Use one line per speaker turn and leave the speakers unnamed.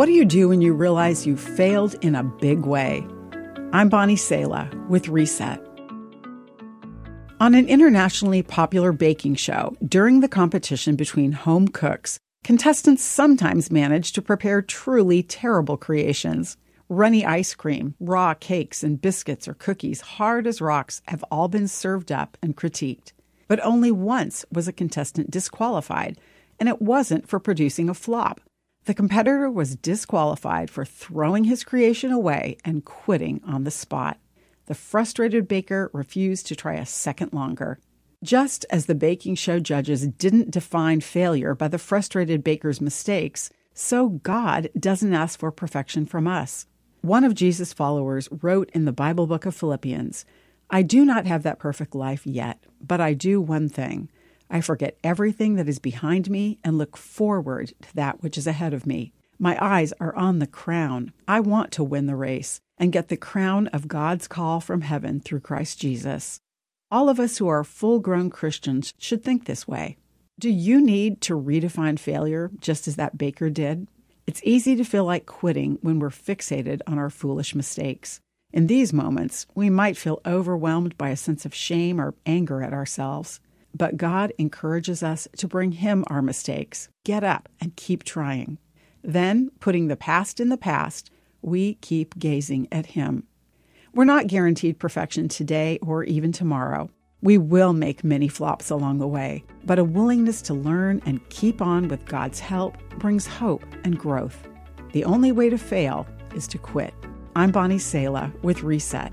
What do you do when you realize you failed in a big way? I'm Bonnie Sala with Reset. On an internationally popular baking show, during the competition between home cooks, contestants sometimes manage to prepare truly terrible creations. Runny ice cream, raw cakes, and biscuits or cookies, hard as rocks, have all been served up and critiqued. But only once was a contestant disqualified, and it wasn't for producing a flop. The competitor was disqualified for throwing his creation away and quitting on the spot. The frustrated baker refused to try a second longer. Just as the baking show judges didn't define failure by the frustrated baker's mistakes, so God doesn't ask for perfection from us. One of Jesus' followers wrote in the Bible book of Philippians I do not have that perfect life yet, but I do one thing. I forget everything that is behind me and look forward to that which is ahead of me. My eyes are on the crown. I want to win the race and get the crown of God's call from heaven through Christ Jesus. All of us who are full grown Christians should think this way. Do you need to redefine failure just as that baker did? It's easy to feel like quitting when we're fixated on our foolish mistakes. In these moments, we might feel overwhelmed by a sense of shame or anger at ourselves. But God encourages us to bring Him our mistakes. Get up and keep trying. Then, putting the past in the past, we keep gazing at Him. We're not guaranteed perfection today or even tomorrow. We will make many flops along the way, but a willingness to learn and keep on with God's help brings hope and growth. The only way to fail is to quit. I'm Bonnie Sala with Reset.